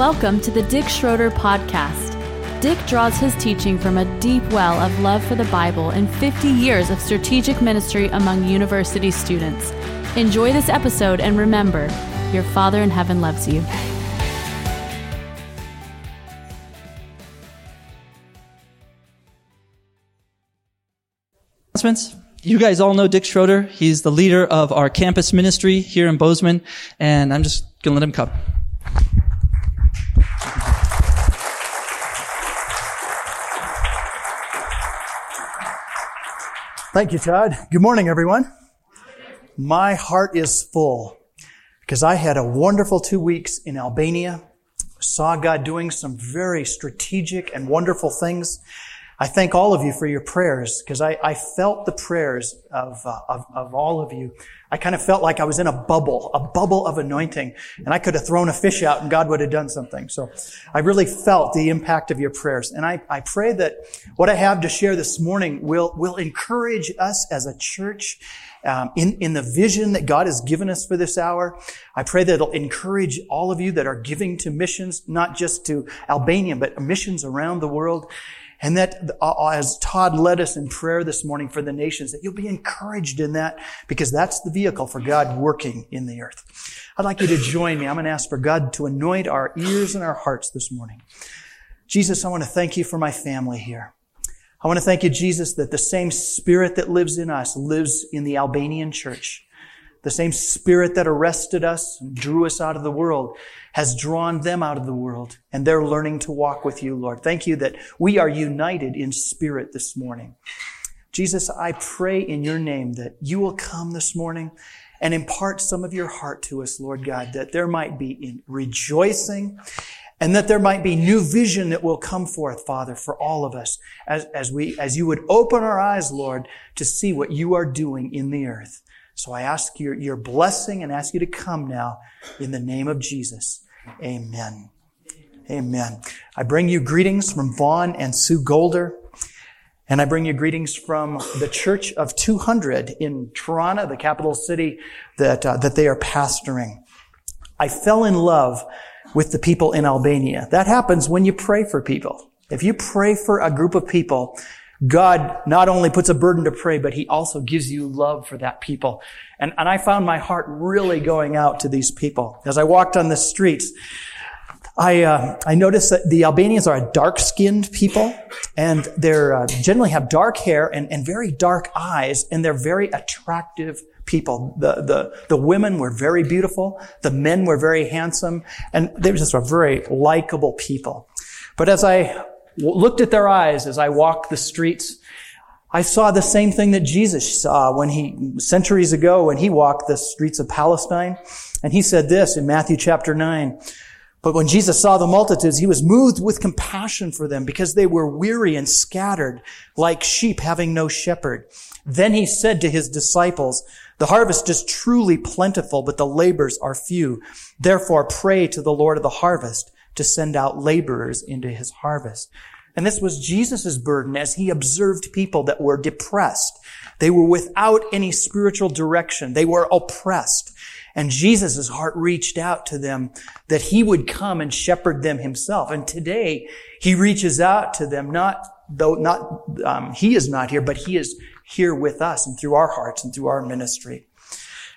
Welcome to the Dick Schroeder Podcast. Dick draws his teaching from a deep well of love for the Bible and 50 years of strategic ministry among university students. Enjoy this episode and remember, your Father in heaven loves you. announcements. You guys all know Dick Schroeder. He's the leader of our campus ministry here in Bozeman, and I'm just gonna let him come. Thank you, Todd. Good morning, everyone. My heart is full because I had a wonderful two weeks in Albania, saw God doing some very strategic and wonderful things. I thank all of you for your prayers because I, I, felt the prayers of, uh, of, of all of you. I kind of felt like I was in a bubble, a bubble of anointing, and I could have thrown a fish out and God would have done something. So I really felt the impact of your prayers. And I, I pray that what I have to share this morning will, will encourage us as a church um, in, in the vision that God has given us for this hour. I pray that it'll encourage all of you that are giving to missions, not just to Albania, but missions around the world. And that uh, as Todd led us in prayer this morning for the nations, that you'll be encouraged in that because that's the vehicle for God working in the earth. I'd like you to join me. I'm going to ask for God to anoint our ears and our hearts this morning. Jesus, I want to thank you for my family here. I want to thank you, Jesus, that the same spirit that lives in us lives in the Albanian church. The same spirit that arrested us and drew us out of the world has drawn them out of the world and they're learning to walk with you, Lord. Thank you that we are united in spirit this morning. Jesus, I pray in your name that you will come this morning and impart some of your heart to us, Lord God, that there might be rejoicing and that there might be new vision that will come forth, Father, for all of us as, as we, as you would open our eyes, Lord, to see what you are doing in the earth. So I ask your, your blessing and ask you to come now in the name of Jesus. Amen. Amen. I bring you greetings from Vaughn and Sue Golder. And I bring you greetings from the Church of 200 in Tirana, the capital city that, uh, that they are pastoring. I fell in love with the people in Albania. That happens when you pray for people. If you pray for a group of people, God not only puts a burden to pray, but he also gives you love for that people. And, and I found my heart really going out to these people. As I walked on the streets, I, uh, I noticed that the Albanians are a dark-skinned people, and they uh, generally have dark hair and, and very dark eyes, and they're very attractive people. The, the, the women were very beautiful. The men were very handsome, and they were just a very likable people. But as I looked at their eyes as I walked the streets, I saw the same thing that Jesus saw when he, centuries ago, when he walked the streets of Palestine. And he said this in Matthew chapter 9. But when Jesus saw the multitudes, he was moved with compassion for them because they were weary and scattered like sheep having no shepherd. Then he said to his disciples, the harvest is truly plentiful, but the labors are few. Therefore pray to the Lord of the harvest to send out laborers into his harvest. And this was Jesus' burden as he observed people that were depressed. They were without any spiritual direction. They were oppressed. And Jesus' heart reached out to them that he would come and shepherd them himself. And today he reaches out to them, not though not um, he is not here, but he is here with us and through our hearts and through our ministry.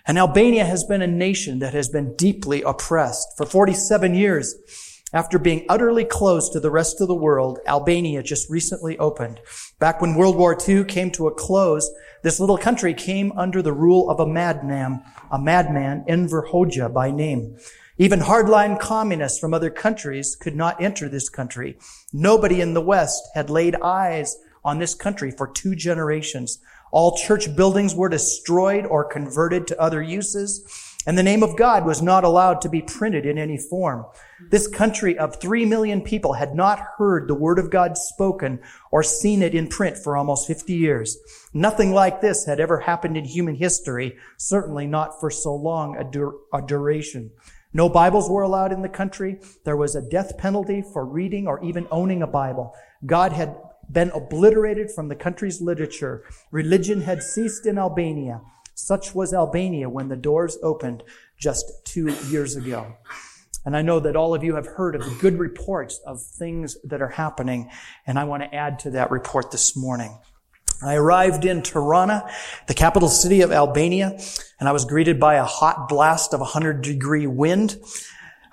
And Albania has been a nation that has been deeply oppressed for 47 years. After being utterly closed to the rest of the world, Albania just recently opened. Back when World War II came to a close, this little country came under the rule of a madman, a madman, Enver Hoxha by name. Even hardline communists from other countries could not enter this country. Nobody in the West had laid eyes on this country for two generations. All church buildings were destroyed or converted to other uses, and the name of God was not allowed to be printed in any form. This country of three million people had not heard the word of God spoken or seen it in print for almost 50 years. Nothing like this had ever happened in human history, certainly not for so long a, dur- a duration. No Bibles were allowed in the country. There was a death penalty for reading or even owning a Bible. God had been obliterated from the country's literature. Religion had ceased in Albania. Such was Albania when the doors opened just two years ago. And I know that all of you have heard of the good reports of things that are happening, and I want to add to that report this morning. I arrived in Tirana, the capital city of Albania, and I was greeted by a hot blast of 100 degree wind.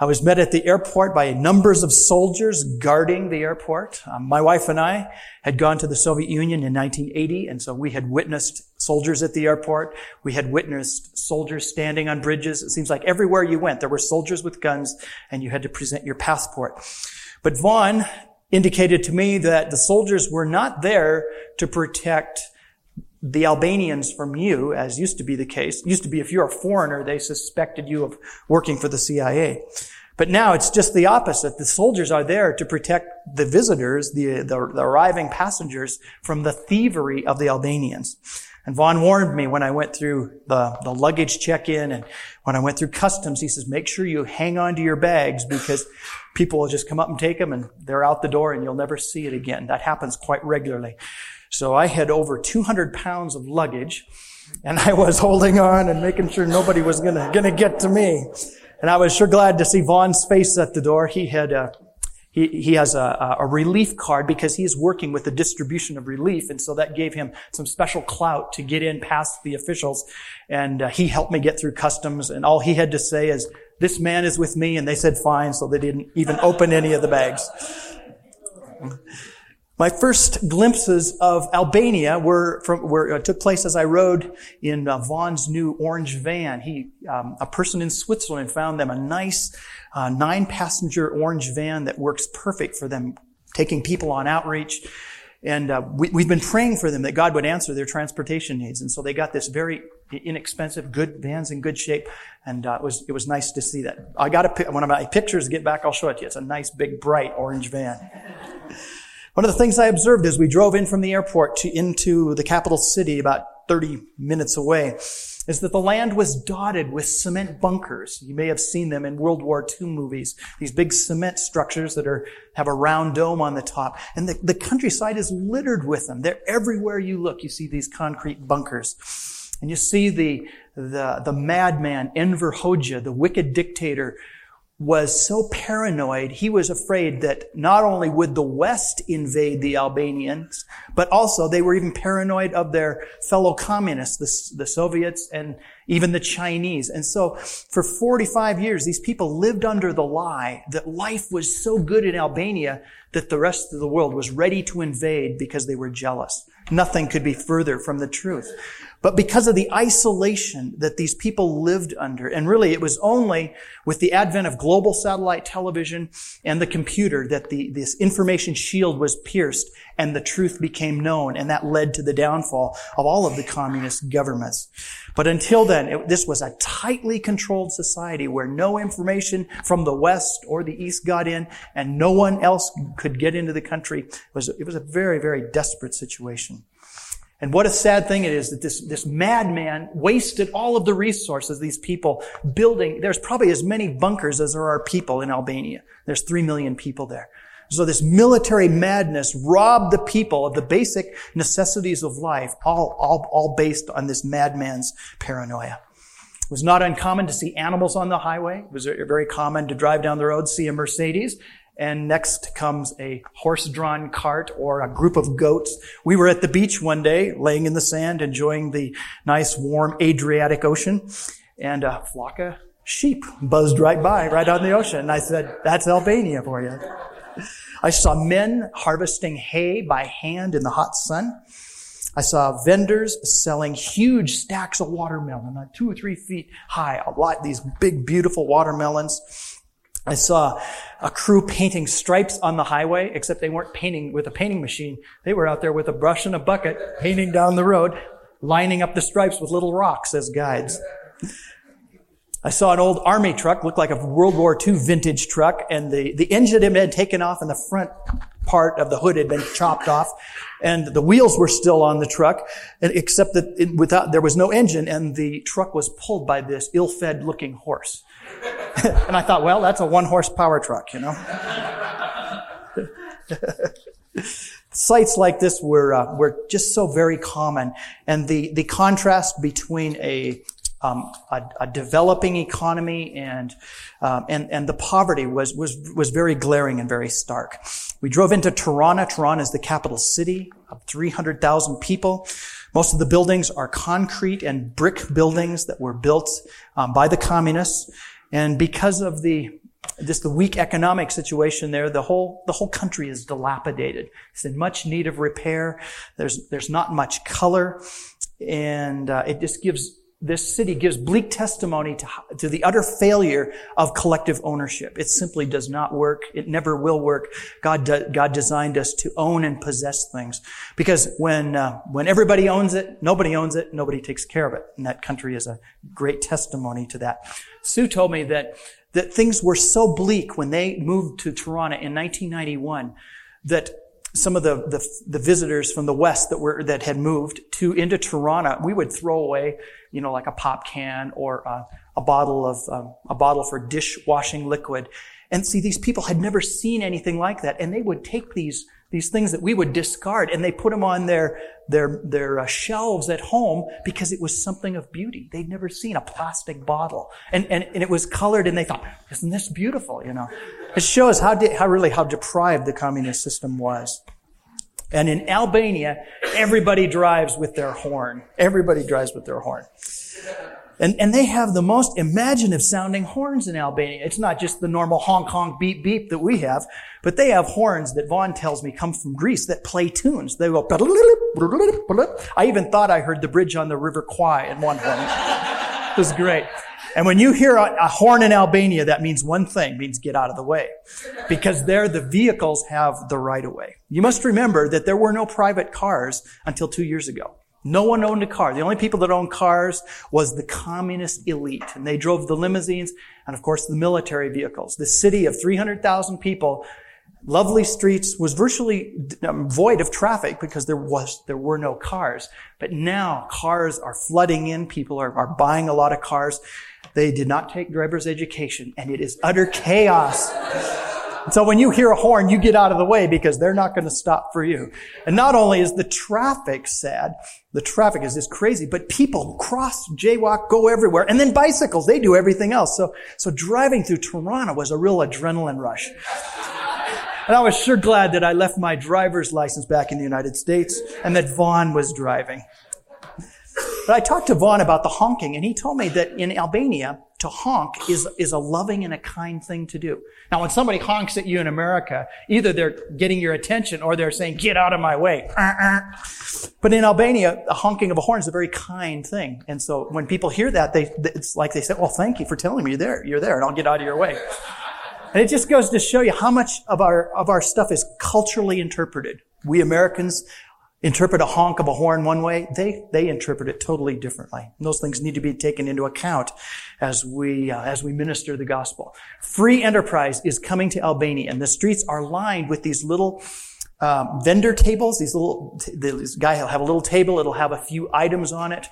I was met at the airport by numbers of soldiers guarding the airport. Um, my wife and I had gone to the Soviet Union in 1980, and so we had witnessed soldiers at the airport. We had witnessed soldiers standing on bridges. It seems like everywhere you went, there were soldiers with guns, and you had to present your passport. But Vaughn indicated to me that the soldiers were not there to protect the Albanians from you, as used to be the case. Used to be if you're a foreigner, they suspected you of working for the CIA. But now it's just the opposite. The soldiers are there to protect the visitors, the, the, the arriving passengers from the thievery of the Albanians. And Vaughn warned me when I went through the, the luggage check-in and when I went through customs, he says, make sure you hang on to your bags because people will just come up and take them and they're out the door and you'll never see it again. That happens quite regularly. So I had over 200 pounds of luggage and I was holding on and making sure nobody was gonna, gonna get to me. And I was sure glad to see Vaughn's face at the door. He had, uh, he, he has a, a relief card because he is working with the distribution of relief. And so that gave him some special clout to get in past the officials. And uh, he helped me get through customs. And all he had to say is, this man is with me. And they said fine. So they didn't even open any of the bags. My first glimpses of Albania were from were uh, took place as I rode in uh, Vaughn's new orange van. He, um, a person in Switzerland, found them a nice uh, nine-passenger orange van that works perfect for them taking people on outreach. And uh, we, have been praying for them that God would answer their transportation needs. And so they got this very inexpensive, good vans in good shape, and uh, it was it was nice to see that. I got a of my pictures. Get back, I'll show it to you. It's a nice, big, bright orange van. One of the things I observed as we drove in from the airport to, into the capital city about 30 minutes away is that the land was dotted with cement bunkers. You may have seen them in World War II movies. These big cement structures that are, have a round dome on the top. And the, the countryside is littered with them. They're everywhere you look. You see these concrete bunkers. And you see the, the, the madman Enver Hoxha, the wicked dictator was so paranoid, he was afraid that not only would the West invade the Albanians, but also they were even paranoid of their fellow communists, the, the, Soviets and even the Chinese. And so for 45 years, these people lived under the lie that life was so good in Albania that the rest of the world was ready to invade because they were jealous. Nothing could be further from the truth. But because of the isolation that these people lived under, and really it was only with the advent of global satellite television and the computer that the, this information shield was pierced and the truth became known, and that led to the downfall of all of the communist governments. But until then, it, this was a tightly controlled society where no information from the West or the East got in, and no one else could get into the country. It was, it was a very, very desperate situation. And what a sad thing it is that this, this madman wasted all of the resources these people building. There's probably as many bunkers as there are people in Albania. There's three million people there. So this military madness robbed the people of the basic necessities of life, all, all, all based on this madman's paranoia. It was not uncommon to see animals on the highway. It was very common to drive down the road, see a Mercedes, and next comes a horse-drawn cart or a group of goats. We were at the beach one day, laying in the sand, enjoying the nice, warm Adriatic Ocean, and a flock of sheep buzzed right by, right on the ocean. And I said, that's Albania for you. I saw men harvesting hay by hand in the hot sun. I saw vendors selling huge stacks of watermelon, two or three feet high, a lot, these big, beautiful watermelons. I saw a crew painting stripes on the highway, except they weren't painting with a painting machine. They were out there with a brush and a bucket, painting down the road, lining up the stripes with little rocks as guides. I saw an old army truck, looked like a World War II vintage truck, and the, the engine had been taken off and the front part of the hood had been chopped off, and the wheels were still on the truck, except that it, without, there was no engine, and the truck was pulled by this ill-fed looking horse. and I thought, well, that's a one horsepower truck, you know. Sites like this were uh, were just so very common, and the the contrast between a um, a, a, developing economy, and um, and and the poverty was was was very glaring and very stark. We drove into Tirana. Tirana is the capital city of 300,000 people. Most of the buildings are concrete and brick buildings that were built um, by the communists, and because of the just the weak economic situation there, the whole the whole country is dilapidated. It's in much need of repair. There's there's not much color, and uh, it just gives this city gives bleak testimony to, to the utter failure of collective ownership. It simply does not work. It never will work. God, God designed us to own and possess things because when, uh, when everybody owns it, nobody owns it, nobody takes care of it. And that country is a great testimony to that. Sue told me that, that things were so bleak when they moved to Tirana in 1991 that some of the, the, the, visitors from the West that were, that had moved to, into Tirana, we would throw away, you know, like a pop can or a, a bottle of, um, a bottle for dishwashing liquid. And see, these people had never seen anything like that. And they would take these, these things that we would discard and they put them on their, their, their uh, shelves at home because it was something of beauty. They'd never seen a plastic bottle. And, and, and it was colored and they thought, isn't this beautiful, you know? It shows how, de- how really how deprived the communist system was. And in Albania, everybody drives with their horn. Everybody drives with their horn. And, and they have the most imaginative sounding horns in Albania. It's not just the normal honk honk beep beep that we have, but they have horns that Vaughn tells me come from Greece that play tunes. They go, I even thought I heard the bridge on the River Kwai in one horn. it was great. And when you hear a, a, horn in Albania, that means one thing, means get out of the way. Because there the vehicles have the right of way. You must remember that there were no private cars until two years ago. No one owned a car. The only people that owned cars was the communist elite. And they drove the limousines and of course the military vehicles. The city of 300,000 people lovely streets was virtually um, void of traffic because there was there were no cars but now cars are flooding in people are, are buying a lot of cars they did not take driver's education and it is utter chaos. So when you hear a horn, you get out of the way because they're not going to stop for you. And not only is the traffic sad, the traffic is just crazy, but people cross, jaywalk, go everywhere. And then bicycles, they do everything else. So, so driving through Tirana was a real adrenaline rush. And I was sure glad that I left my driver's license back in the United States and that Vaughn was driving. But I talked to Vaughn about the honking, and he told me that in Albania, to honk is, is a loving and a kind thing to do. Now, when somebody honks at you in America, either they're getting your attention or they're saying, get out of my way. But in Albania, the honking of a horn is a very kind thing. And so when people hear that, they, it's like they say, well, thank you for telling me you're there. You're there and I'll get out of your way. And it just goes to show you how much of our, of our stuff is culturally interpreted. We Americans interpret a honk of a horn one way, they, they interpret it totally differently. And those things need to be taken into account as we, uh, as we minister the gospel. Free enterprise is coming to Albania and the streets are lined with these little, um, vendor tables. These little, this guy will have a little table. It'll have a few items on it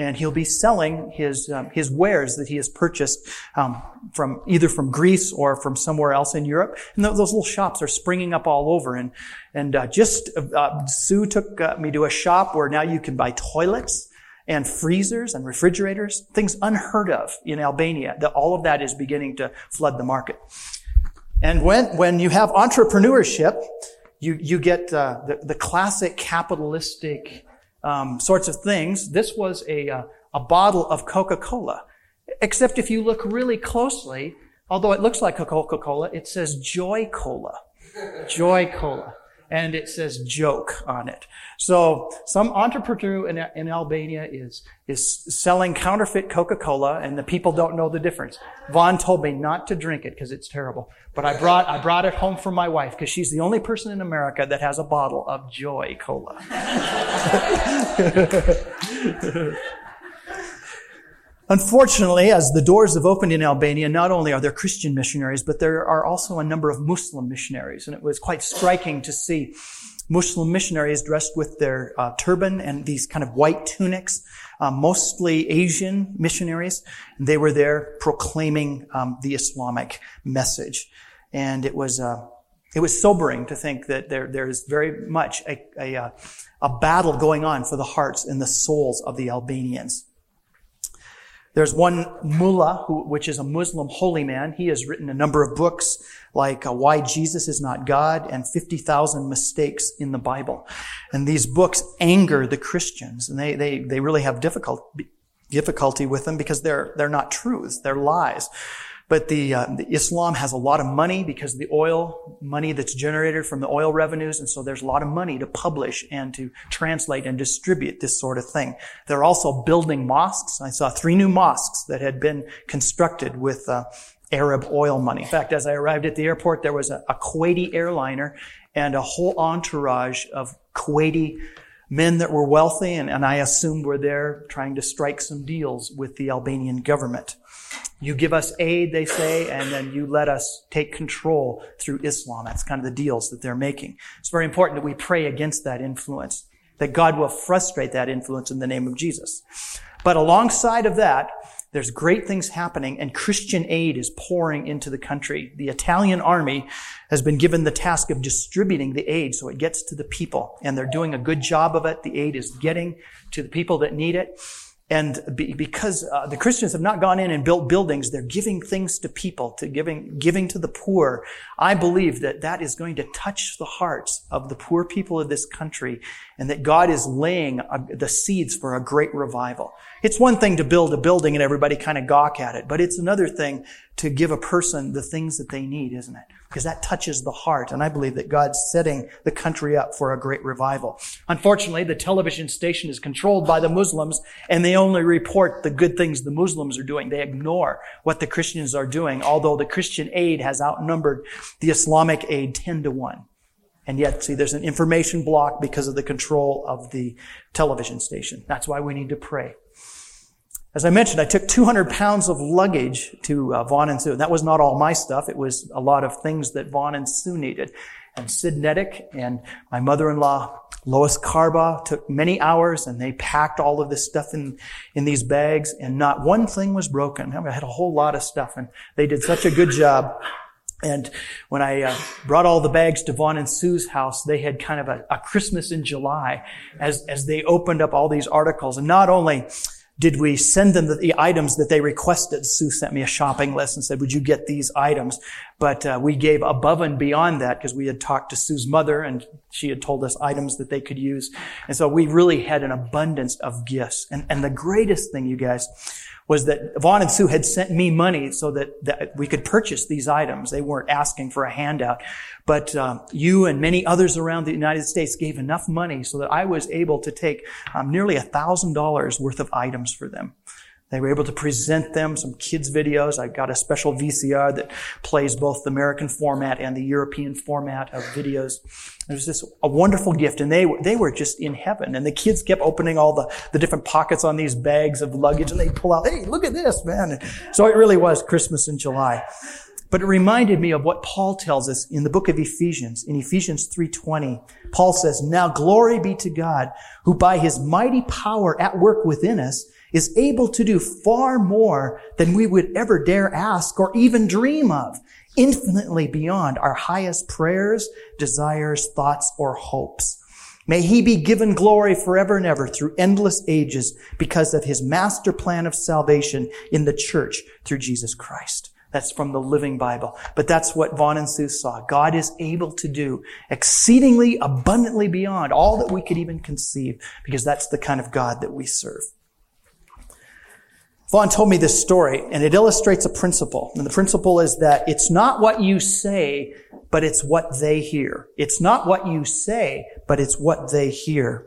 and he'll be selling his um, his wares that he has purchased um, from either from Greece or from somewhere else in Europe. And th- those little shops are springing up all over. And and uh, just uh, Sue took uh, me to a shop where now you can buy toilets and freezers and refrigerators, things unheard of in Albania. That all of that is beginning to flood the market. And when when you have entrepreneurship, you you get uh, the the classic capitalistic um, sorts of things. This was a, uh, a bottle of Coca-Cola. Except if you look really closely, although it looks like Coca-Cola, it says Joy Cola. Joy Cola. And it says joke on it. So some entrepreneur in, in Albania is, is selling counterfeit Coca-Cola and the people don't know the difference. Vaughn told me not to drink it because it's terrible. But I brought, I brought it home for my wife because she's the only person in America that has a bottle of Joy Cola. Unfortunately, as the doors have opened in Albania, not only are there Christian missionaries, but there are also a number of Muslim missionaries. And it was quite striking to see Muslim missionaries dressed with their uh, turban and these kind of white tunics, uh, mostly Asian missionaries. They were there proclaiming um, the Islamic message, and it was uh, it was sobering to think that there there is very much a, a, uh, a battle going on for the hearts and the souls of the Albanians. There's one mullah, who, which is a Muslim holy man. He has written a number of books like uh, Why Jesus is Not God and 50,000 Mistakes in the Bible. And these books anger the Christians and they, they, they really have difficult, difficulty with them because they're, they're not truths. They're lies. But the, uh, the, Islam has a lot of money because of the oil money that's generated from the oil revenues, and so there's a lot of money to publish and to translate and distribute this sort of thing. They're also building mosques. I saw three new mosques that had been constructed with uh, Arab oil money. In fact, as I arrived at the airport, there was a, a Kuwaiti airliner and a whole entourage of Kuwaiti men that were wealthy and, and I assumed were there trying to strike some deals with the Albanian government. You give us aid, they say, and then you let us take control through Islam. That's kind of the deals that they're making. It's very important that we pray against that influence, that God will frustrate that influence in the name of Jesus. But alongside of that, there's great things happening and Christian aid is pouring into the country. The Italian army has been given the task of distributing the aid so it gets to the people and they're doing a good job of it. The aid is getting to the people that need it. And be, because uh, the Christians have not gone in and built buildings, they're giving things to people, to giving, giving to the poor. I believe that that is going to touch the hearts of the poor people of this country and that God is laying the seeds for a great revival. It's one thing to build a building and everybody kind of gawk at it, but it's another thing to give a person the things that they need, isn't it? because that touches the heart. And I believe that God's setting the country up for a great revival. Unfortunately, the television station is controlled by the Muslims and they only report the good things the Muslims are doing. They ignore what the Christians are doing, although the Christian aid has outnumbered the Islamic aid 10 to 1. And yet, see, there's an information block because of the control of the television station. That's why we need to pray. As I mentioned, I took 200 pounds of luggage to uh, Vaughn and Sue. And that was not all my stuff. It was a lot of things that Vaughn and Sue needed. And Sid Nedick and my mother-in-law, Lois Carba, took many hours and they packed all of this stuff in, in these bags and not one thing was broken. I had a whole lot of stuff and they did such a good job. And when I uh, brought all the bags to Vaughn and Sue's house, they had kind of a, a Christmas in July as, as they opened up all these articles. And not only did we send them the, the, items that they requested? Sue sent me a shopping list and said, would you get these items? But uh, we gave above and beyond that because we had talked to Sue's mother and she had told us items that they could use. And so we really had an abundance of gifts. And, and the greatest thing, you guys, was that Vaughn and Sue had sent me money so that, that we could purchase these items. They weren't asking for a handout. But um, you and many others around the United States gave enough money so that I was able to take um, nearly a thousand dollars worth of items for them. They were able to present them some kids videos. I got a special VCR that plays both the American format and the European format of videos. It was just a wonderful gift and they, they were just in heaven. And the kids kept opening all the, the different pockets on these bags of luggage and they pull out, hey, look at this, man. So it really was Christmas in July. But it reminded me of what Paul tells us in the book of Ephesians. In Ephesians 3.20, Paul says, Now glory be to God, who by his mighty power at work within us is able to do far more than we would ever dare ask or even dream of, infinitely beyond our highest prayers, desires, thoughts, or hopes. May he be given glory forever and ever through endless ages because of his master plan of salvation in the church through Jesus Christ. That's from the Living Bible. But that's what Vaughn and Sue saw. God is able to do exceedingly abundantly beyond all that we could even conceive because that's the kind of God that we serve. Vaughn told me this story, and it illustrates a principle. And the principle is that it's not what you say, but it's what they hear. It's not what you say, but it's what they hear.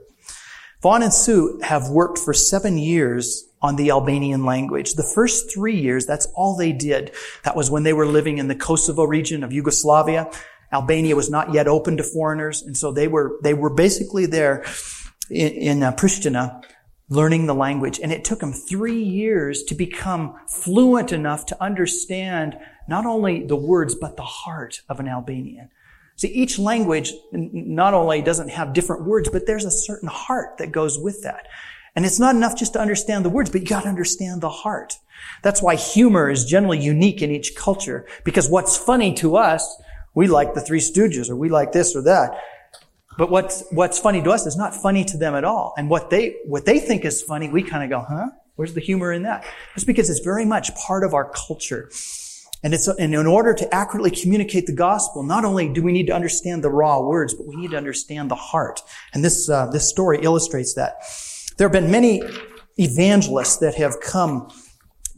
Vaughn and Sue have worked for seven years on the Albanian language. The first three years, that's all they did. That was when they were living in the Kosovo region of Yugoslavia. Albania was not yet open to foreigners, and so they were they were basically there in, in uh, Pristina learning the language. And it took him three years to become fluent enough to understand not only the words, but the heart of an Albanian. See, each language not only doesn't have different words, but there's a certain heart that goes with that. And it's not enough just to understand the words, but you gotta understand the heart. That's why humor is generally unique in each culture, because what's funny to us, we like the Three Stooges, or we like this or that. But what's, what's funny to us is not funny to them at all. And what they, what they think is funny, we kind of go, huh? Where's the humor in that? It's because it's very much part of our culture. And it's, and in order to accurately communicate the gospel, not only do we need to understand the raw words, but we need to understand the heart. And this, uh, this story illustrates that. There have been many evangelists that have come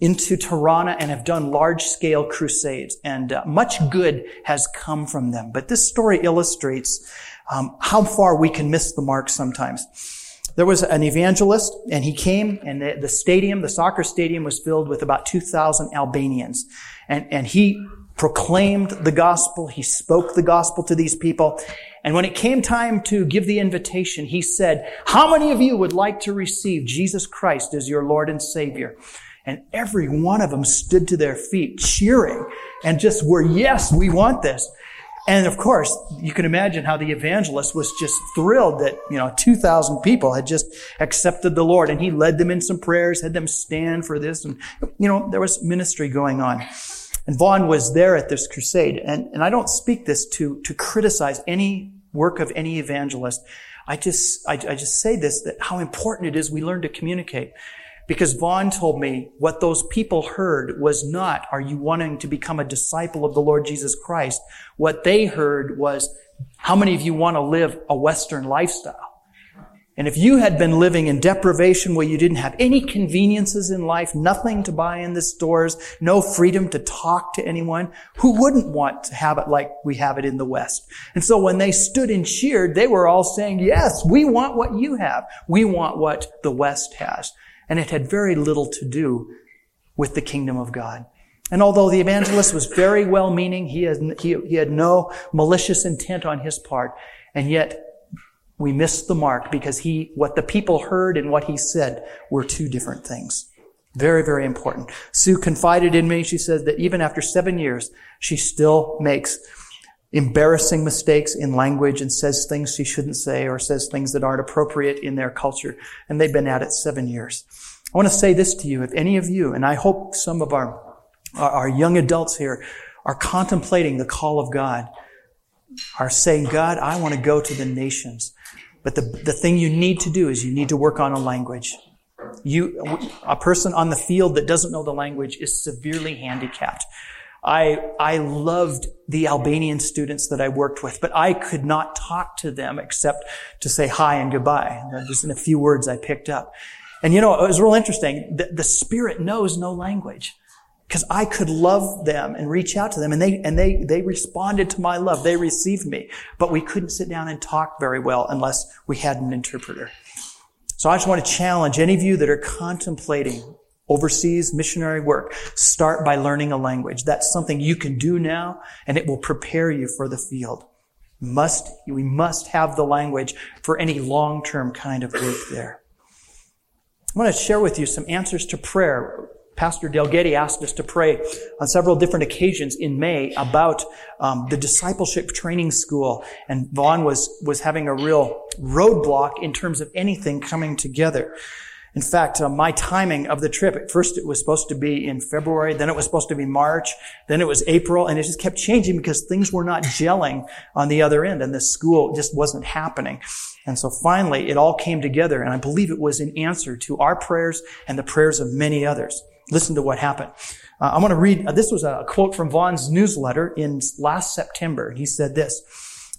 into Tirana and have done large scale crusades and uh, much good has come from them. But this story illustrates um, how far we can miss the mark sometimes. There was an evangelist and he came and the, the stadium, the soccer stadium was filled with about 2,000 Albanians and, and he proclaimed the gospel. He spoke the gospel to these people. And when it came time to give the invitation, he said, how many of you would like to receive Jesus Christ as your Lord and Savior? And every one of them stood to their feet cheering and just were, yes, we want this. And of course, you can imagine how the evangelist was just thrilled that, you know, 2,000 people had just accepted the Lord and he led them in some prayers, had them stand for this. And, you know, there was ministry going on. And Vaughn was there at this crusade. And, and I don't speak this to, to criticize any work of any evangelist. I just, I, I just say this, that how important it is we learn to communicate. Because Vaughn told me what those people heard was not, are you wanting to become a disciple of the Lord Jesus Christ? What they heard was, how many of you want to live a Western lifestyle? And if you had been living in deprivation where you didn't have any conveniences in life, nothing to buy in the stores, no freedom to talk to anyone, who wouldn't want to have it like we have it in the West? And so when they stood and cheered, they were all saying, yes, we want what you have. We want what the West has. And it had very little to do with the kingdom of God. And although the evangelist was very well meaning, he had, he, he had no malicious intent on his part, and yet we missed the mark because he, what the people heard and what he said were two different things. Very, very important. Sue confided in me. She says that even after seven years, she still makes embarrassing mistakes in language and says things she shouldn't say or says things that aren't appropriate in their culture. And they've been at it seven years. I want to say this to you. If any of you, and I hope some of our, our young adults here are contemplating the call of God, are saying, God, I want to go to the nations. But the, the thing you need to do is you need to work on a language. You, a person on the field that doesn't know the language is severely handicapped. I, I loved the Albanian students that I worked with, but I could not talk to them except to say hi and goodbye. Just in a few words I picked up. And you know, it was real interesting. The, the Spirit knows no language because I could love them and reach out to them and they, and they, they responded to my love. They received me, but we couldn't sit down and talk very well unless we had an interpreter. So I just want to challenge any of you that are contemplating overseas missionary work. Start by learning a language. That's something you can do now and it will prepare you for the field. Must, we must have the language for any long-term kind of work there. I want to share with you some answers to prayer Pastor Del Getty asked us to pray on several different occasions in May about um, the discipleship training school, and Vaughn was was having a real roadblock in terms of anything coming together. In fact, uh, my timing of the trip, at first it was supposed to be in February, then it was supposed to be March, then it was April, and it just kept changing because things were not gelling on the other end, and the school just wasn't happening. And so finally, it all came together, and I believe it was in answer to our prayers and the prayers of many others. Listen to what happened. Uh, I want to read, uh, this was a quote from Vaughn's newsletter in last September. He said this.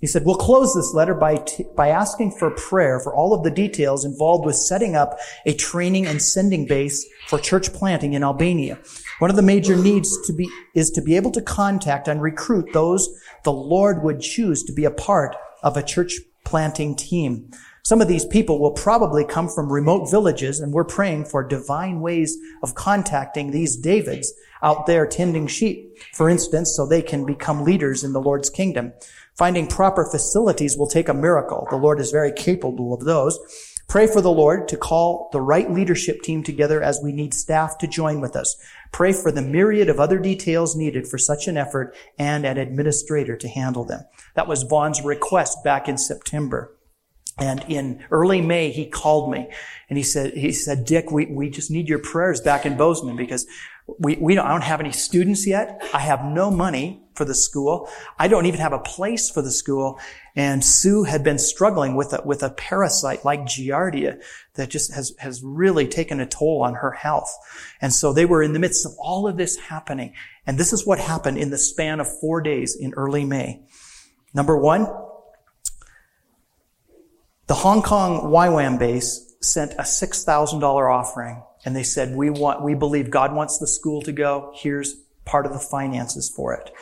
He said, we'll close this letter by, t- by asking for prayer for all of the details involved with setting up a training and sending base for church planting in Albania. One of the major needs to be, is to be able to contact and recruit those the Lord would choose to be a part of a church planting team. Some of these people will probably come from remote villages and we're praying for divine ways of contacting these Davids out there tending sheep, for instance, so they can become leaders in the Lord's kingdom. Finding proper facilities will take a miracle. The Lord is very capable of those. Pray for the Lord to call the right leadership team together as we need staff to join with us. Pray for the myriad of other details needed for such an effort and an administrator to handle them. That was Vaughn's request back in September. And in early May, he called me and he said, he said, Dick, we, we just need your prayers back in Bozeman because We, we don't, I don't have any students yet. I have no money for the school. I don't even have a place for the school. And Sue had been struggling with a, with a parasite like Giardia that just has, has really taken a toll on her health. And so they were in the midst of all of this happening. And this is what happened in the span of four days in early May. Number one, the Hong Kong YWAM base sent a $6,000 offering and they said, we want, we believe God wants the school to go. Here's part of the finances for it.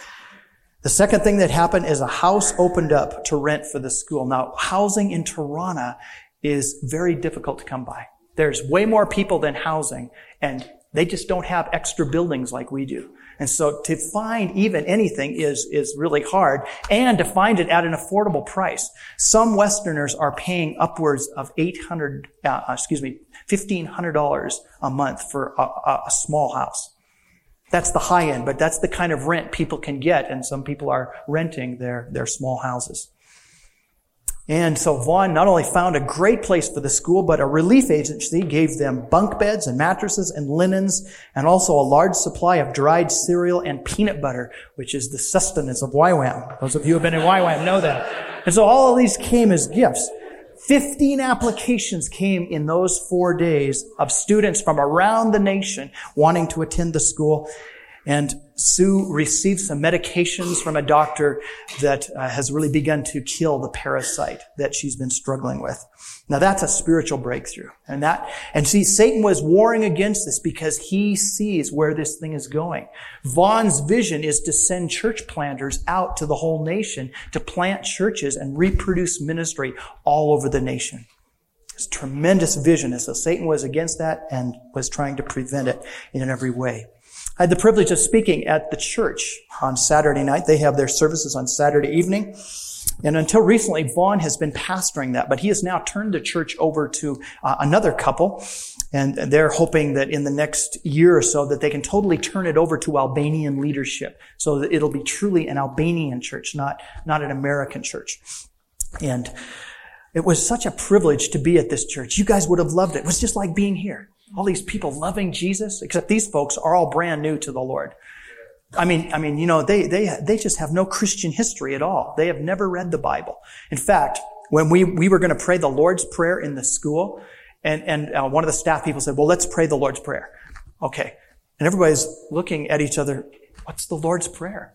The second thing that happened is a house opened up to rent for the school. Now, housing in Tirana is very difficult to come by. There's way more people than housing, and they just don't have extra buildings like we do. And so to find even anything is, is really hard and to find it at an affordable price. Some Westerners are paying upwards of 800, uh, excuse me, $1,500 a month for a, a small house. That's the high end, but that's the kind of rent people can get, and some people are renting their, their small houses. And so Vaughn not only found a great place for the school, but a relief agency gave them bunk beds and mattresses and linens, and also a large supply of dried cereal and peanut butter, which is the sustenance of YWAM. Those of you who have been in YWAM know that. And so all of these came as gifts. 15 applications came in those four days of students from around the nation wanting to attend the school. And Sue received some medications from a doctor that uh, has really begun to kill the parasite that she's been struggling with. Now that's a spiritual breakthrough. And that, and see, Satan was warring against this because he sees where this thing is going. Vaughn's vision is to send church planters out to the whole nation to plant churches and reproduce ministry all over the nation. It's tremendous vision. And so Satan was against that and was trying to prevent it in every way. I had the privilege of speaking at the church on Saturday night. They have their services on Saturday evening. And until recently, Vaughn has been pastoring that, but he has now turned the church over to uh, another couple. And they're hoping that in the next year or so that they can totally turn it over to Albanian leadership so that it'll be truly an Albanian church, not, not an American church. And it was such a privilege to be at this church. You guys would have loved it. It was just like being here all these people loving Jesus, except these folks are all brand new to the Lord. I mean, I mean, you know, they, they, they just have no Christian history at all. They have never read the Bible. In fact, when we, we were going to pray the Lord's Prayer in the school, and, and uh, one of the staff people said, well, let's pray the Lord's Prayer. Okay. And everybody's looking at each other. What's the Lord's Prayer?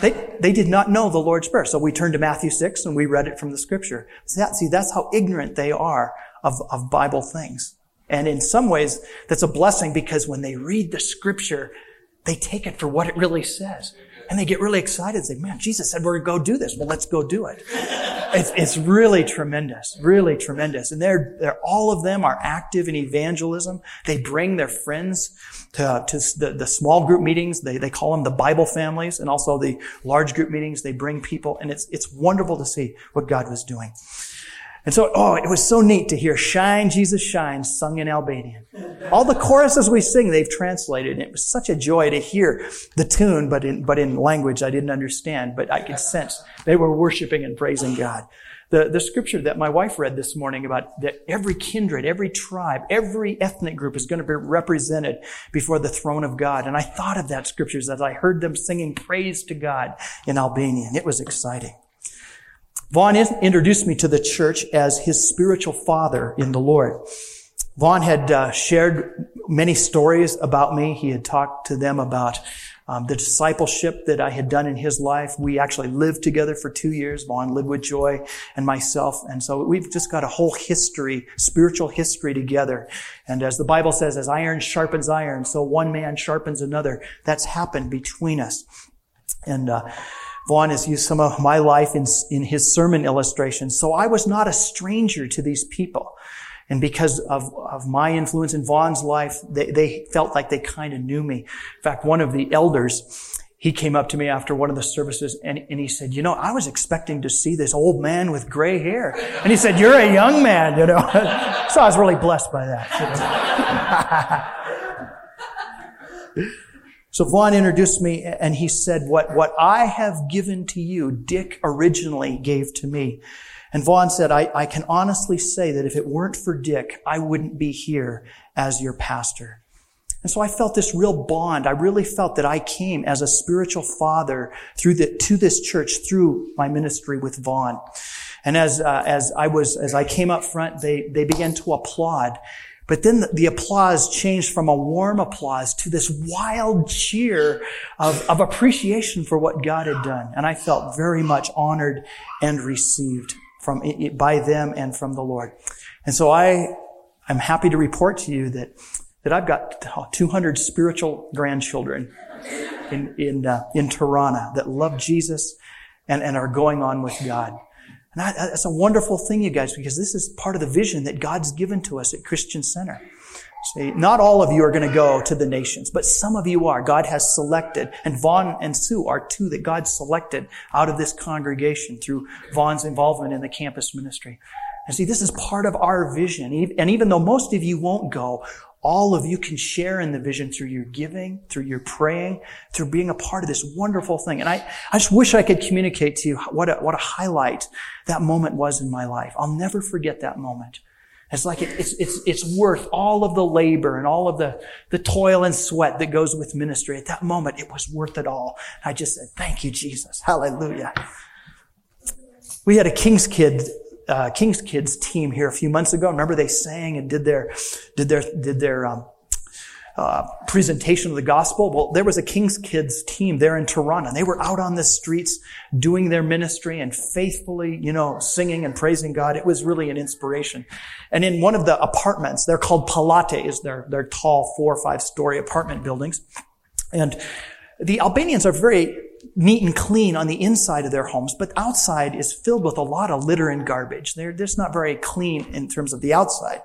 They, they did not know the Lord's Prayer. So we turned to Matthew 6 and we read it from the scripture. See, that, see that's how ignorant they are of, of Bible things. And in some ways, that's a blessing because when they read the scripture, they take it for what it really says. And they get really excited and say, man, Jesus said we're going to go do this. Well, let's go do it. It's, it's really tremendous, really tremendous. And they're, they're, all of them are active in evangelism. They bring their friends to, to the, the small group meetings. They, they call them the Bible families and also the large group meetings. They bring people and it's, it's wonderful to see what God was doing. And so, oh, it was so neat to hear Shine, Jesus Shine sung in Albanian. All the choruses we sing, they've translated. And it was such a joy to hear the tune, but in, but in language I didn't understand, but I could sense they were worshiping and praising God. The, the scripture that my wife read this morning about that every kindred, every tribe, every ethnic group is going to be represented before the throne of God. And I thought of that scriptures as I heard them singing praise to God in Albanian. It was exciting. Vaughn introduced me to the church as his spiritual father in the Lord. Vaughn had uh, shared many stories about me. He had talked to them about um, the discipleship that I had done in his life. We actually lived together for two years. Vaughn lived with Joy and myself. And so we've just got a whole history, spiritual history together. And as the Bible says, as iron sharpens iron, so one man sharpens another. That's happened between us. And, uh, Vaughn has used some of my life in, in his sermon illustrations. So I was not a stranger to these people. And because of, of my influence in Vaughn's life, they, they felt like they kind of knew me. In fact, one of the elders, he came up to me after one of the services and, and he said, you know, I was expecting to see this old man with gray hair. And he said, you're a young man, you know. so I was really blessed by that. So Vaughn introduced me and he said, what, what I have given to you, Dick originally gave to me. And Vaughn said, I, I can honestly say that if it weren't for Dick, I wouldn't be here as your pastor. And so I felt this real bond. I really felt that I came as a spiritual father through the, to this church through my ministry with Vaughn. And as, uh, as I was, as I came up front, they, they began to applaud. But then the, applause changed from a warm applause to this wild cheer of, of appreciation for what God had done. And I felt very much honored and received from, by them and from the Lord. And so I, I'm happy to report to you that that I've got 200 spiritual grandchildren in, in, uh, in Tirana that love Jesus and, and are going on with God. And I, that's a wonderful thing, you guys, because this is part of the vision that God's given to us at Christian Center. See, not all of you are going to go to the nations, but some of you are. God has selected, and Vaughn and Sue are two that God selected out of this congregation through Vaughn's involvement in the campus ministry. And see, this is part of our vision. And even though most of you won't go, all of you can share in the vision through your giving, through your praying, through being a part of this wonderful thing. And I, I just wish I could communicate to you what a, what a highlight that moment was in my life. I'll never forget that moment. It's like it, it's, it's, it's worth all of the labor and all of the, the toil and sweat that goes with ministry. At that moment, it was worth it all. I just said, thank you, Jesus. Hallelujah. We had a King's Kid uh, King's Kids team here a few months ago. Remember they sang and did their did their did their um, uh, presentation of the gospel. Well, there was a King's Kids team there in Tirana. They were out on the streets doing their ministry and faithfully, you know, singing and praising God. It was really an inspiration. And in one of the apartments, they're called palates. They're they're tall four or five story apartment buildings, and the Albanians are very neat and clean on the inside of their homes, but outside is filled with a lot of litter and garbage. They're just not very clean in terms of the outside.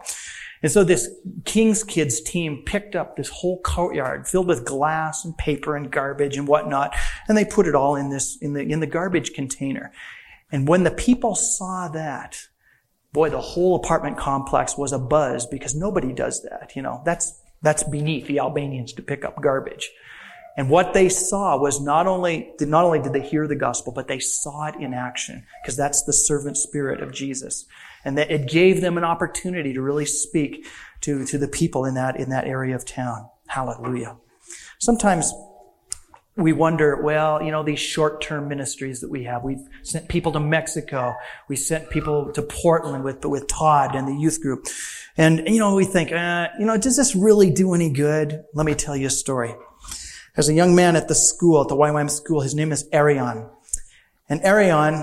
And so this King's Kids team picked up this whole courtyard filled with glass and paper and garbage and whatnot, and they put it all in this, in the, in the garbage container. And when the people saw that, boy, the whole apartment complex was a buzz because nobody does that, you know. That's, that's beneath the Albanians to pick up garbage. And what they saw was not only, not only did they hear the gospel, but they saw it in action, because that's the servant spirit of Jesus. And that it gave them an opportunity to really speak to, to the people in that, in that area of town. Hallelujah. Sometimes we wonder, well, you know, these short-term ministries that we have. We've sent people to Mexico. We sent people to Portland with, with Todd and the youth group. And, you know, we think, uh, you know, does this really do any good? Let me tell you a story. There's a young man at the school, at the YWAM school. His name is Arion. And Arion,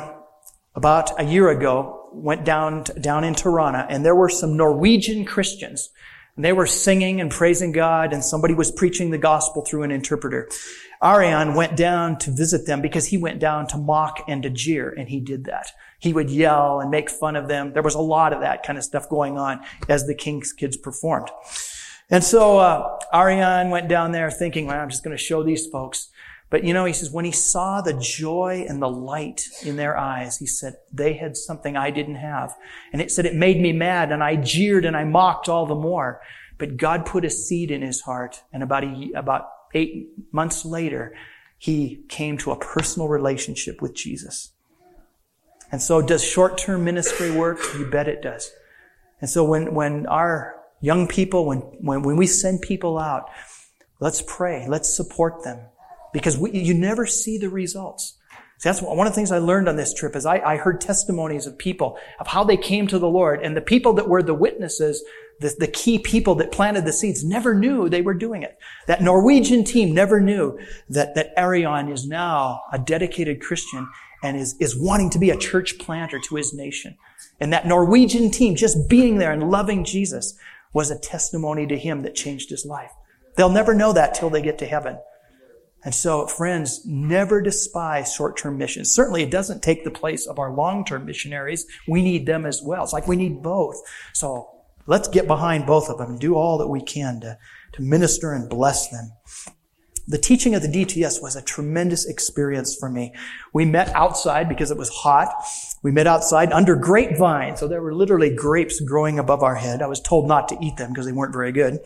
about a year ago, went down, down in Tirana, and there were some Norwegian Christians. And they were singing and praising God, and somebody was preaching the gospel through an interpreter. Arion went down to visit them because he went down to mock and to jeer, and he did that. He would yell and make fun of them. There was a lot of that kind of stuff going on as the King's kids performed. And so uh, Arion went down there thinking, well, I'm just going to show these folks. But you know, he says, when he saw the joy and the light in their eyes, he said, they had something I didn't have. And it said, it made me mad and I jeered and I mocked all the more. But God put a seed in his heart. And about, a, about eight months later, he came to a personal relationship with Jesus. And so does short-term ministry work? You bet it does. And so when, when our Young people, when, when, when we send people out, let's pray. Let's support them. Because we, you never see the results. See, that's one of the things I learned on this trip is I, I heard testimonies of people of how they came to the Lord and the people that were the witnesses, the, the key people that planted the seeds never knew they were doing it. That Norwegian team never knew that, that Arion is now a dedicated Christian and is, is wanting to be a church planter to his nation. And that Norwegian team just being there and loving Jesus was a testimony to him that changed his life. They'll never know that till they get to heaven. And so, friends, never despise short-term missions. Certainly, it doesn't take the place of our long-term missionaries. We need them as well. It's like we need both. So let's get behind both of them and do all that we can to, to minister and bless them. The teaching of the DTS was a tremendous experience for me. We met outside because it was hot. We met outside under grapevine. So there were literally grapes growing above our head. I was told not to eat them because they weren't very good.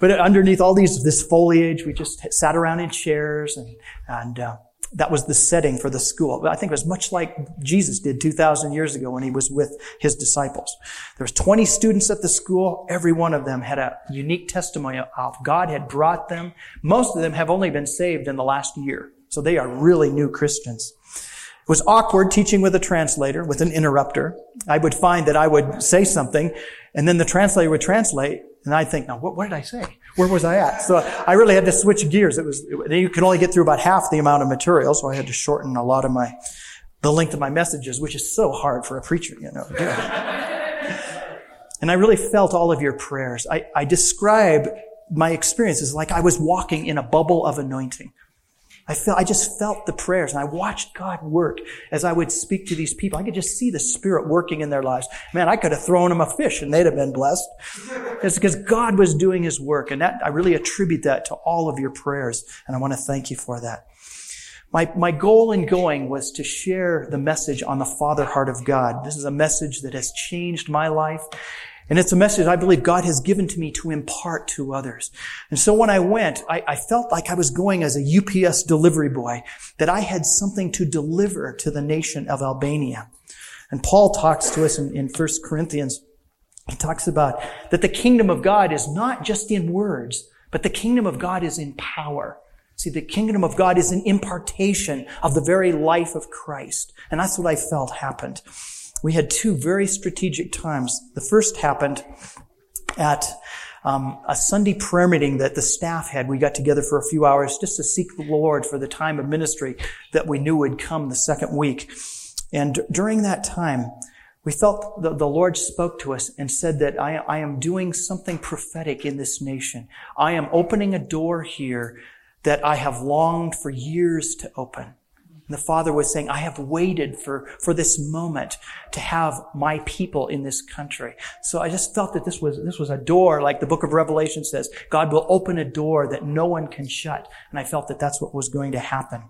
But underneath all these, this foliage, we just sat around in chairs and, and, uh, that was the setting for the school. I think it was much like Jesus did 2,000 years ago when he was with his disciples. There was 20 students at the school. Every one of them had a unique testimony of God had brought them. Most of them have only been saved in the last year. So they are really new Christians. It was awkward teaching with a translator, with an interrupter. I would find that I would say something and then the translator would translate and I'd think, now what, what did I say? Where was I at? So I really had to switch gears. It was, it, you could only get through about half the amount of material, so I had to shorten a lot of my, the length of my messages, which is so hard for a preacher, you know. and I really felt all of your prayers. I, I describe my experiences like I was walking in a bubble of anointing. I felt, I just felt the prayers and I watched God work as I would speak to these people. I could just see the Spirit working in their lives. Man, I could have thrown them a fish and they'd have been blessed. It's because God was doing His work and that, I really attribute that to all of your prayers and I want to thank you for that. My, my goal in going was to share the message on the Father heart of God. This is a message that has changed my life. And it's a message I believe God has given to me to impart to others. And so when I went, I, I, felt like I was going as a UPS delivery boy, that I had something to deliver to the nation of Albania. And Paul talks to us in, in 1 Corinthians. He talks about that the kingdom of God is not just in words, but the kingdom of God is in power. See, the kingdom of God is an impartation of the very life of Christ. And that's what I felt happened we had two very strategic times. The first happened at um, a Sunday prayer meeting that the staff had. We got together for a few hours just to seek the Lord for the time of ministry that we knew would come the second week. And during that time, we felt the, the, Lord spoke to us and said that I, I am doing something prophetic in this nation. I am opening a door here that I have longed for years to open. And the father was saying, I have waited for, for this moment to have my people in this country. So I just felt that this was, this was a door, like the book of Revelation says, God will open a door that no one can shut. And I felt that that's what was going to happen.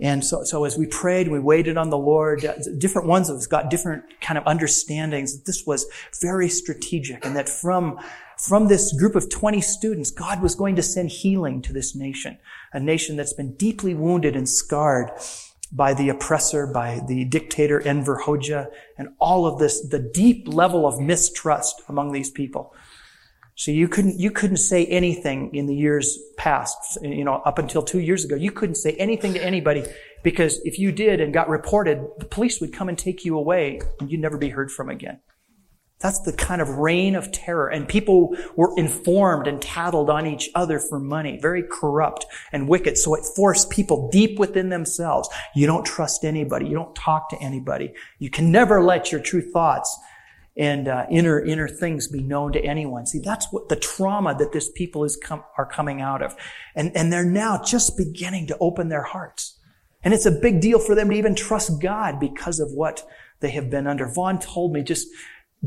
And so, so as we prayed, we waited on the Lord, uh, different ones of us got different kind of understandings that this was very strategic and that from, from this group of 20 students, God was going to send healing to this nation, a nation that's been deeply wounded and scarred by the oppressor, by the dictator Enver Hoxha, and all of this, the deep level of mistrust among these people. So you couldn't, you couldn't say anything in the years past, you know, up until two years ago. You couldn't say anything to anybody because if you did and got reported, the police would come and take you away and you'd never be heard from again. That's the kind of reign of terror. And people were informed and tattled on each other for money. Very corrupt and wicked. So it forced people deep within themselves. You don't trust anybody. You don't talk to anybody. You can never let your true thoughts and uh, inner inner things be known to anyone. See, that's what the trauma that this people is com- are coming out of, and and they're now just beginning to open their hearts, and it's a big deal for them to even trust God because of what they have been under. Vaughn told me just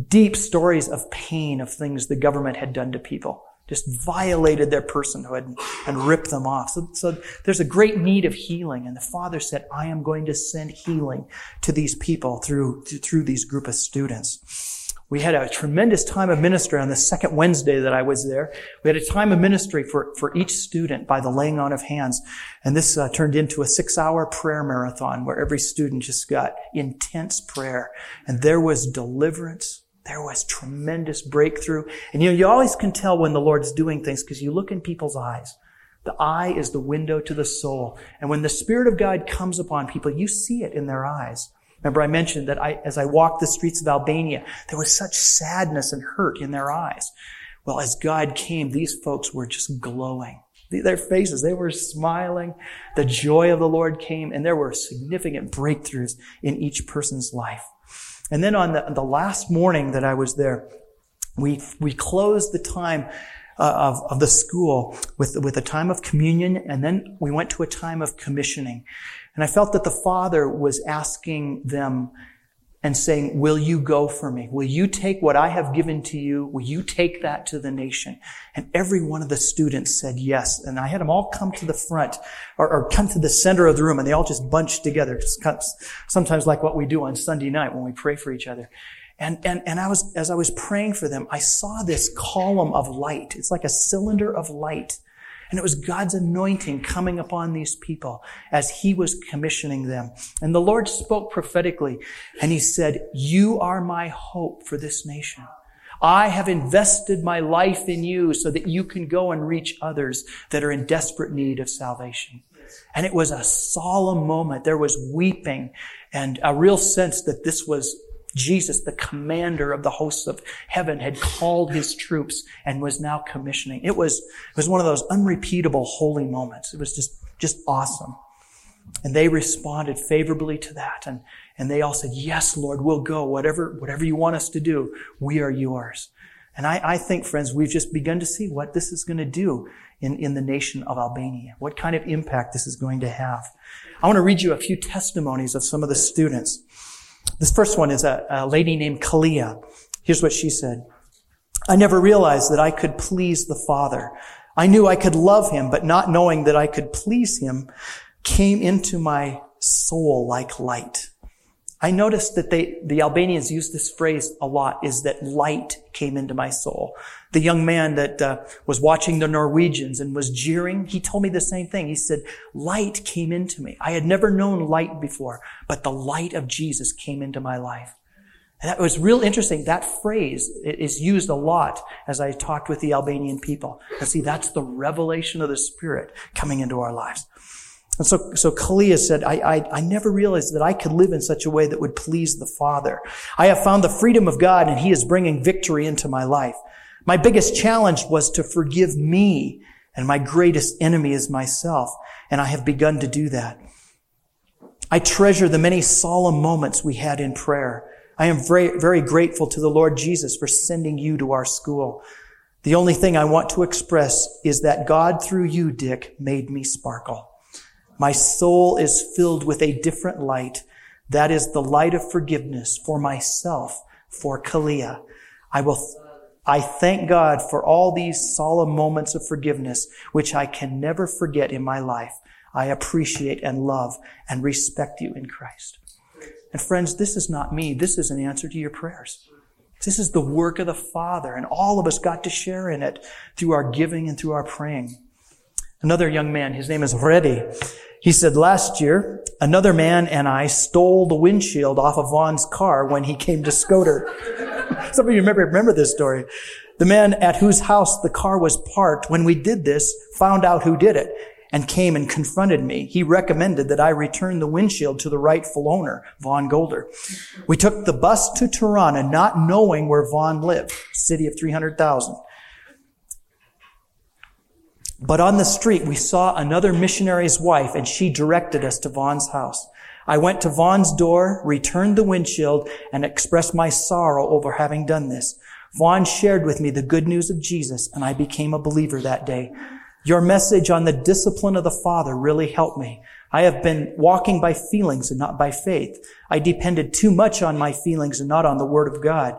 deep stories of pain of things the government had done to people. Just violated their personhood and ripped them off. So, so there's a great need of healing. And the father said, I am going to send healing to these people through, through these group of students. We had a tremendous time of ministry on the second Wednesday that I was there. We had a time of ministry for, for each student by the laying on of hands. And this uh, turned into a six hour prayer marathon where every student just got intense prayer. And there was deliverance there was tremendous breakthrough. And you know, you always can tell when the Lord's doing things because you look in people's eyes. The eye is the window to the soul. And when the Spirit of God comes upon people, you see it in their eyes. Remember I mentioned that I, as I walked the streets of Albania, there was such sadness and hurt in their eyes. Well, as God came, these folks were just glowing. Their faces, they were smiling. The joy of the Lord came and there were significant breakthroughs in each person's life. And then on the, the last morning that I was there, we, we closed the time uh, of, of the school with, with a time of communion, and then we went to a time of commissioning. And I felt that the Father was asking them and saying, will you go for me? Will you take what I have given to you? Will you take that to the nation? And every one of the students said yes. And I had them all come to the front or, or come to the center of the room and they all just bunched together. Sometimes like what we do on Sunday night when we pray for each other. And, and, and I was, as I was praying for them, I saw this column of light. It's like a cylinder of light And it was God's anointing coming upon these people as he was commissioning them. And the Lord spoke prophetically and he said, you are my hope for this nation. I have invested my life in you so that you can go and reach others that are in desperate need of salvation. And it was a solemn moment. There was weeping and a real sense that this was Jesus, the commander of the hosts of heaven, had called his troops and was now commissioning. It was, it was one of those unrepeatable holy moments. It was just, just awesome. And they responded favorably to that. And, and they all said, yes, Lord, we'll go. Whatever, whatever you want us to do, we are yours. And I, I think, friends, we've just begun to see what this is going to do in, in the nation of Albania, what kind of impact this is going to have. I want to read you a few testimonies of some of the students. This first one is a, a lady named Kalia. Here's what she said. I never realized that I could please the Father. I knew I could love him, but not knowing that I could please him came into my soul like light. I noticed that they, the Albanians use this phrase a lot is that light came into my soul. The young man that uh, was watching the Norwegians and was jeering, he told me the same thing. He said, light came into me. I had never known light before, but the light of Jesus came into my life. And that was real interesting. That phrase is used a lot as I talked with the Albanian people. And see, that's the revelation of the Spirit coming into our lives. And so, so Kalia said, I, I, I never realized that I could live in such a way that would please the Father. I have found the freedom of God and He is bringing victory into my life. My biggest challenge was to forgive me and my greatest enemy is myself. And I have begun to do that. I treasure the many solemn moments we had in prayer. I am very, very grateful to the Lord Jesus for sending you to our school. The only thing I want to express is that God through you, Dick, made me sparkle. My soul is filled with a different light. That is the light of forgiveness for myself, for Kalia. I will, I thank God for all these solemn moments of forgiveness, which I can never forget in my life. I appreciate and love and respect you in Christ. And friends, this is not me. This is an answer to your prayers. This is the work of the Father, and all of us got to share in it through our giving and through our praying. Another young man, his name is Reddy. He said, last year, another man and I stole the windshield off of Vaughn's car when he came to Scoter. Some of you remember, remember this story. The man at whose house the car was parked when we did this found out who did it and came and confronted me. He recommended that I return the windshield to the rightful owner, Vaughn Golder. We took the bus to Tirana not knowing where Vaughn lived, city of 300,000. But on the street, we saw another missionary's wife and she directed us to Vaughn's house. I went to Vaughn's door, returned the windshield, and expressed my sorrow over having done this. Vaughn shared with me the good news of Jesus, and I became a believer that day. Your message on the discipline of the Father really helped me. I have been walking by feelings and not by faith. I depended too much on my feelings and not on the Word of God.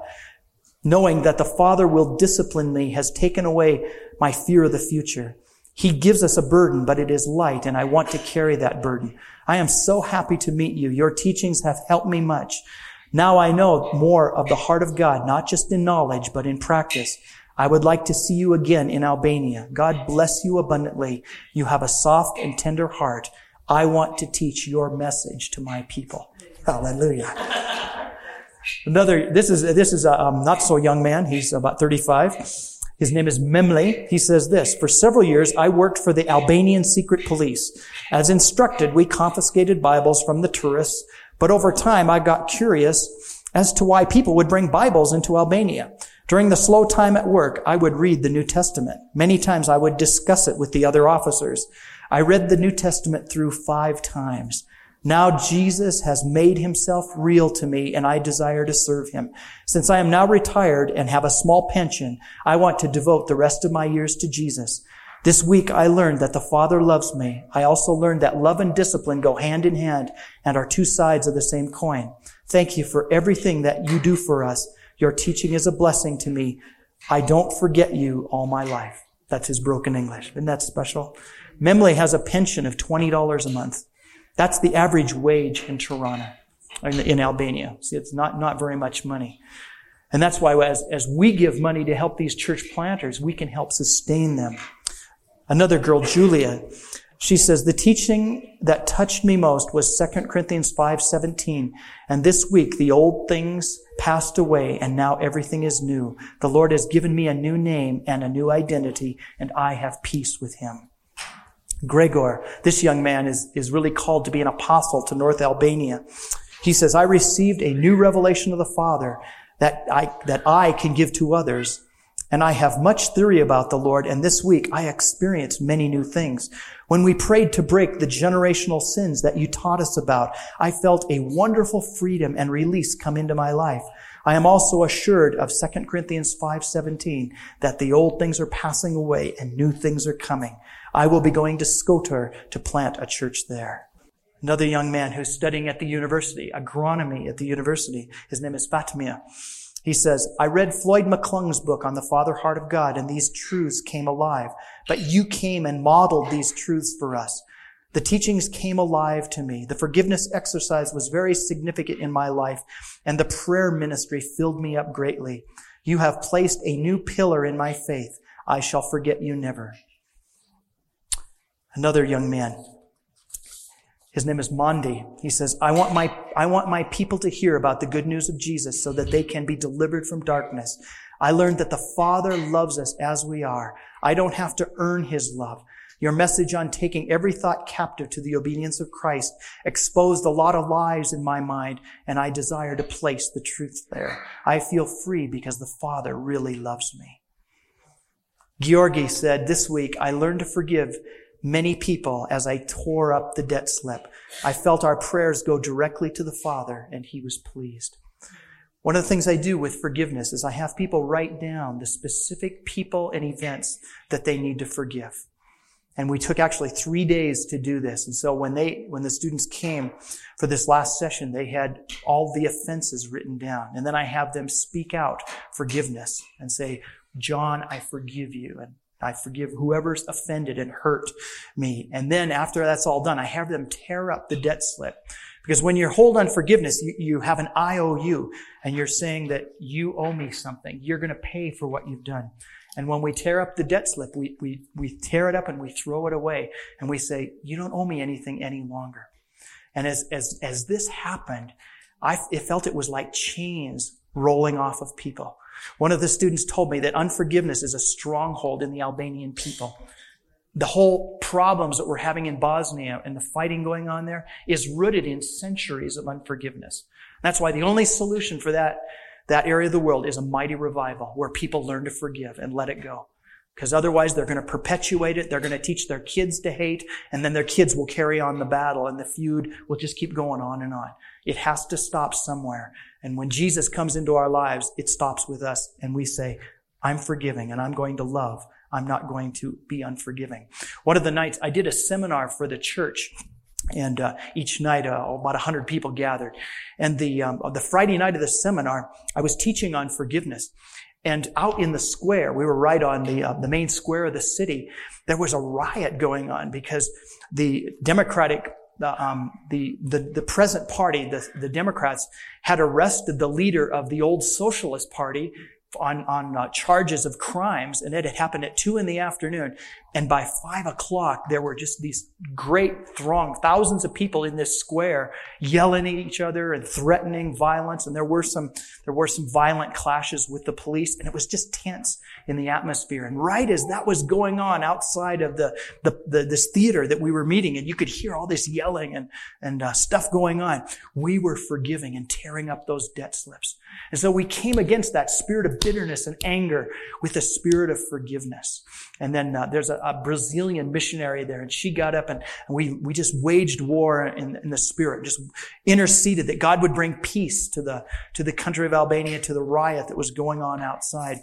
Knowing that the Father will discipline me has taken away my fear of the future. He gives us a burden, but it is light, and I want to carry that burden. I am so happy to meet you. Your teachings have helped me much. Now I know more of the heart of God, not just in knowledge, but in practice. I would like to see you again in Albania. God bless you abundantly. You have a soft and tender heart. I want to teach your message to my people. Hallelujah. Another, this is, this is a um, not so young man. He's about 35. His name is Memle. He says this, for several years, I worked for the Albanian secret police. As instructed, we confiscated Bibles from the tourists, but over time, I got curious as to why people would bring Bibles into Albania. During the slow time at work, I would read the New Testament. Many times I would discuss it with the other officers. I read the New Testament through five times. Now Jesus has made himself real to me and I desire to serve him. Since I am now retired and have a small pension, I want to devote the rest of my years to Jesus. This week I learned that the Father loves me. I also learned that love and discipline go hand in hand and are two sides of the same coin. Thank you for everything that you do for us. Your teaching is a blessing to me. I don't forget you all my life. That's his broken English. Isn't that special? Memley has a pension of $20 a month. That's the average wage in Tirana, in, in Albania. See, it's not, not very much money. And that's why as, as we give money to help these church planters, we can help sustain them. Another girl, Julia, she says, the teaching that touched me most was 2 Corinthians 5:17. And this week the old things passed away and now everything is new. The Lord has given me a new name and a new identity and I have peace with him. Gregor, this young man is, is really called to be an apostle to North Albania. He says, I received a new revelation of the Father that I, that I can give to others. And I have much theory about the Lord, and this week I experienced many new things. When we prayed to break the generational sins that you taught us about, I felt a wonderful freedom and release come into my life. I am also assured of 2 Corinthians 5:17 that the old things are passing away and new things are coming. I will be going to Skotor to plant a church there. Another young man who's studying at the university, agronomy at the university, his name is Fatimia. He says, I read Floyd McClung's book on the Father Heart of God and these truths came alive, but you came and modeled these truths for us. The teachings came alive to me. The forgiveness exercise was very significant in my life and the prayer ministry filled me up greatly. You have placed a new pillar in my faith. I shall forget you never. Another young man, his name is Mondi. He says, I want my, I want my people to hear about the good news of Jesus so that they can be delivered from darkness. I learned that the Father loves us as we are. I don't have to earn His love. Your message on taking every thought captive to the obedience of Christ exposed a lot of lies in my mind, and I desire to place the truth there. I feel free because the Father really loves me. Georgi said, this week I learned to forgive many people as I tore up the debt slip. I felt our prayers go directly to the Father and he was pleased. One of the things I do with forgiveness is I have people write down the specific people and events that they need to forgive. And we took actually three days to do this. And so when they, when the students came for this last session, they had all the offenses written down. And then I have them speak out forgiveness and say, John, I forgive you. And I forgive whoever's offended and hurt me. And then after that's all done, I have them tear up the debt slip. Because when you hold unforgiveness, you, you have an IOU and you're saying that you owe me something. You're going to pay for what you've done. And when we tear up the debt slip, we, we, we tear it up and we throw it away and we say, you don't owe me anything any longer. And as, as, as this happened, I it felt it was like chains rolling off of people. One of the students told me that unforgiveness is a stronghold in the Albanian people. The whole problems that we're having in Bosnia and the fighting going on there is rooted in centuries of unforgiveness. That's why the only solution for that, that area of the world is a mighty revival where people learn to forgive and let it go. Because otherwise they're going to perpetuate it. They're going to teach their kids to hate and then their kids will carry on the battle and the feud will just keep going on and on. It has to stop somewhere. And when Jesus comes into our lives, it stops with us and we say, I'm forgiving and I'm going to love. I'm not going to be unforgiving. One of the nights I did a seminar for the church and uh, each night uh, about 100 people gathered and the um, the friday night of the seminar i was teaching on forgiveness and out in the square we were right on the uh, the main square of the city there was a riot going on because the democratic the, um, the, the, the, present party, the, the Democrats, had arrested the leader of the old Socialist Party on, on uh, charges of crimes, and it had happened at two in the afternoon. And by five o'clock, there were just these great throng, thousands of people in this square yelling at each other and threatening violence. And there were some, there were some violent clashes with the police, and it was just tense in the atmosphere. And right as that was going on outside of the, the, the this theater that we were meeting, and you could hear all this yelling and, and uh, stuff going on, we were forgiving and tearing up those debt slips. And so we came against that spirit of bitterness and anger with a spirit of forgiveness. And then uh, there's a, a, Brazilian missionary there, and she got up and, and we, we just waged war in, in, the spirit, just interceded that God would bring peace to the, to the country of Albania, to the riot that was going on outside.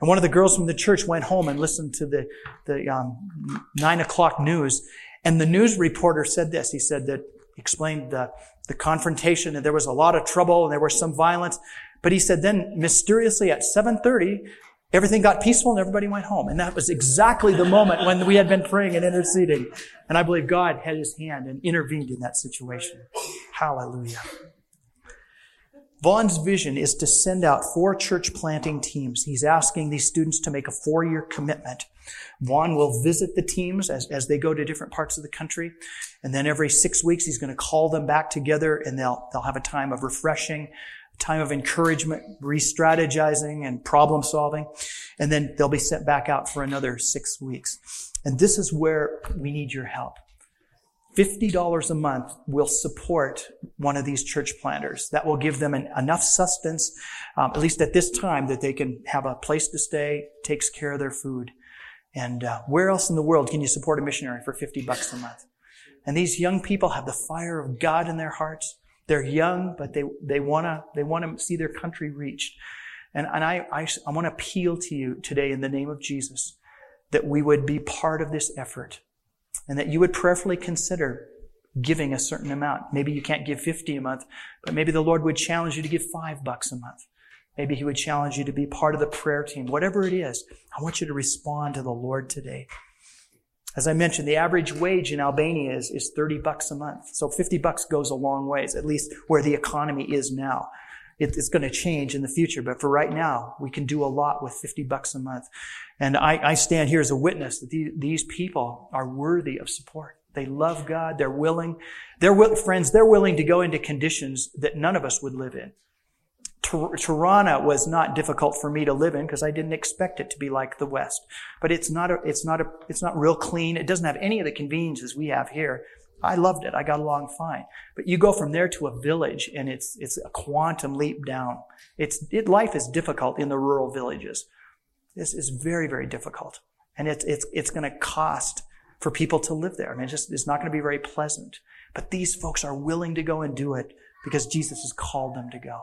And one of the girls from the church went home and listened to the, the um, nine o'clock news. And the news reporter said this. He said that, explained the, the confrontation and there was a lot of trouble and there was some violence. But he said then mysteriously at 7.30, everything got peaceful and everybody went home. And that was exactly the moment when we had been praying and interceding. And I believe God had his hand and intervened in that situation. Hallelujah. Vaughn's vision is to send out four church planting teams. He's asking these students to make a four-year commitment. Vaughn will visit the teams as, as they go to different parts of the country. And then every six weeks, he's going to call them back together and they'll, they'll have a time of refreshing, time of encouragement, re-strategizing and problem solving. And then they'll be sent back out for another six weeks. And this is where we need your help. $50 a month will support one of these church planters. That will give them an, enough sustenance, um, at least at this time, that they can have a place to stay, takes care of their food. And uh, where else in the world can you support a missionary for 50 bucks a month? And these young people have the fire of God in their hearts. They're young, but they, they wanna, they wanna see their country reached. And, and I, I, I want to appeal to you today in the name of Jesus that we would be part of this effort and that you would prayerfully consider giving a certain amount. Maybe you can't give 50 a month, but maybe the Lord would challenge you to give five bucks a month. Maybe He would challenge you to be part of the prayer team. Whatever it is, I want you to respond to the Lord today. As I mentioned, the average wage in Albania is, is 30 bucks a month. So 50 bucks goes a long ways, at least where the economy is now. It, it's going to change in the future, but for right now, we can do a lot with 50 bucks a month. And I, I stand here as a witness that these, these people are worthy of support. They love God. They're willing. They're friends. They're willing to go into conditions that none of us would live in. Tirana was not difficult for me to live in because I didn't expect it to be like the West. But it's not a, it's not a, it's not real clean. It doesn't have any of the conveniences we have here. I loved it. I got along fine. But you go from there to a village and it's, it's a quantum leap down. It's, it, life is difficult in the rural villages. This is very, very difficult. And it's, it's, it's going to cost for people to live there. I mean, it's just, it's not going to be very pleasant. But these folks are willing to go and do it because Jesus has called them to go.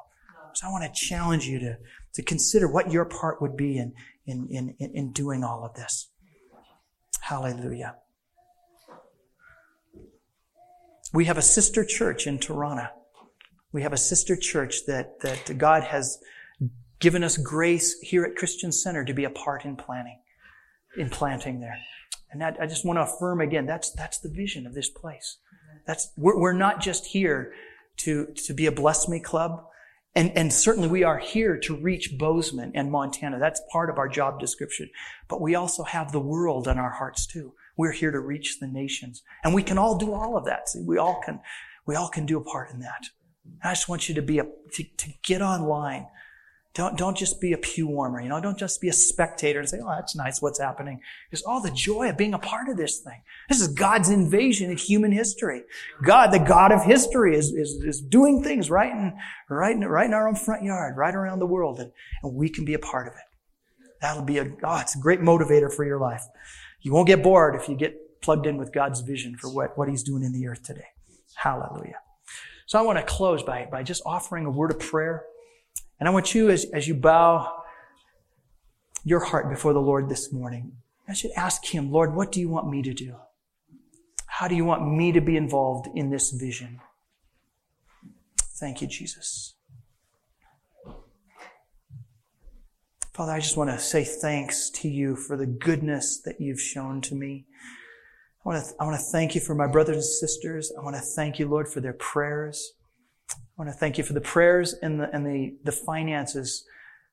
I want to challenge you to, to consider what your part would be in, in, in, in doing all of this. Hallelujah. We have a sister church in Tirana. We have a sister church that, that God has given us grace here at Christian Center to be a part in planning, in planting there. And that, I just want to affirm again, that's, that's the vision of this place. That's, we're, we're not just here to, to be a bless me club. And, and certainly we are here to reach Bozeman and Montana. That's part of our job description. But we also have the world on our hearts too. We're here to reach the nations. And we can all do all of that. See, we all can, we all can do a part in that. I just want you to be a, to, to get online don't, don't just be a pew warmer, you know, don't just be a spectator and say, oh, that's nice, what's happening. There's all the joy of being a part of this thing. This is God's invasion of human history. God, the God of history is, is, is doing things right in, right, in, right in our own front yard, right around the world, and, and we can be a part of it. That'll be a, oh, it's a great motivator for your life. You won't get bored if you get plugged in with God's vision for what, what He's doing in the earth today. Hallelujah. So I want to close by, by just offering a word of prayer and I want you, as, as you bow your heart before the Lord this morning, I should ask Him, Lord, what do you want me to do? How do you want me to be involved in this vision? Thank you, Jesus. Father, I just want to say thanks to you for the goodness that you've shown to me. I want to, I want to thank you for my brothers and sisters. I want to thank you, Lord, for their prayers. I want to thank you for the prayers and the, and the, the finances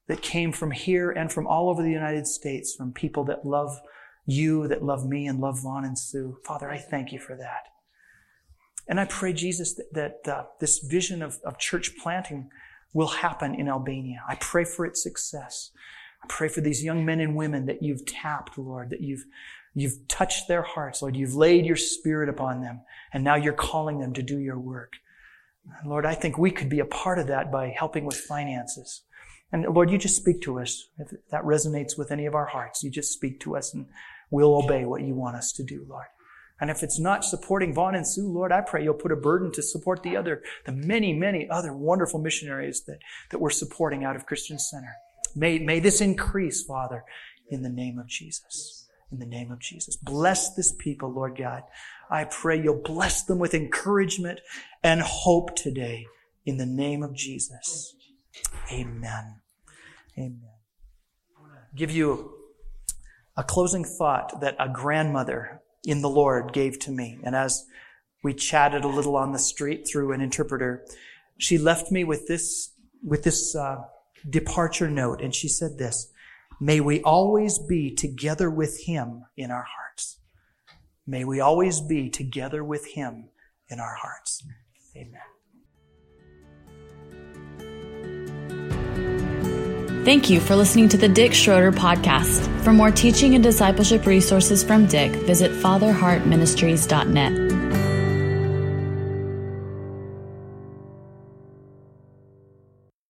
that came from here and from all over the United States, from people that love you, that love me, and love Vaughn and Sue. Father, I thank you for that. And I pray, Jesus, that, that uh, this vision of, of church planting will happen in Albania. I pray for its success. I pray for these young men and women that you've tapped, Lord, that you've, you've touched their hearts, Lord. You've laid your spirit upon them, and now you're calling them to do your work. Lord, I think we could be a part of that by helping with finances. And Lord, you just speak to us. If that resonates with any of our hearts, you just speak to us and we'll obey what you want us to do, Lord. And if it's not supporting Vaughn and Sue, Lord, I pray you'll put a burden to support the other, the many, many other wonderful missionaries that, that we're supporting out of Christian Center. May, may this increase, Father, in the name of Jesus. In the name of Jesus. Bless this people, Lord God. I pray you'll bless them with encouragement and hope today in the name of Jesus. Amen. Amen. Give you a closing thought that a grandmother in the Lord gave to me. And as we chatted a little on the street through an interpreter, she left me with this with this uh, departure note, and she said this May we always be together with Him in our hearts. May we always be together with Him in our hearts. Amen. Thank you for listening to the Dick Schroeder podcast. For more teaching and discipleship resources from Dick, visit fatherheartministries.net.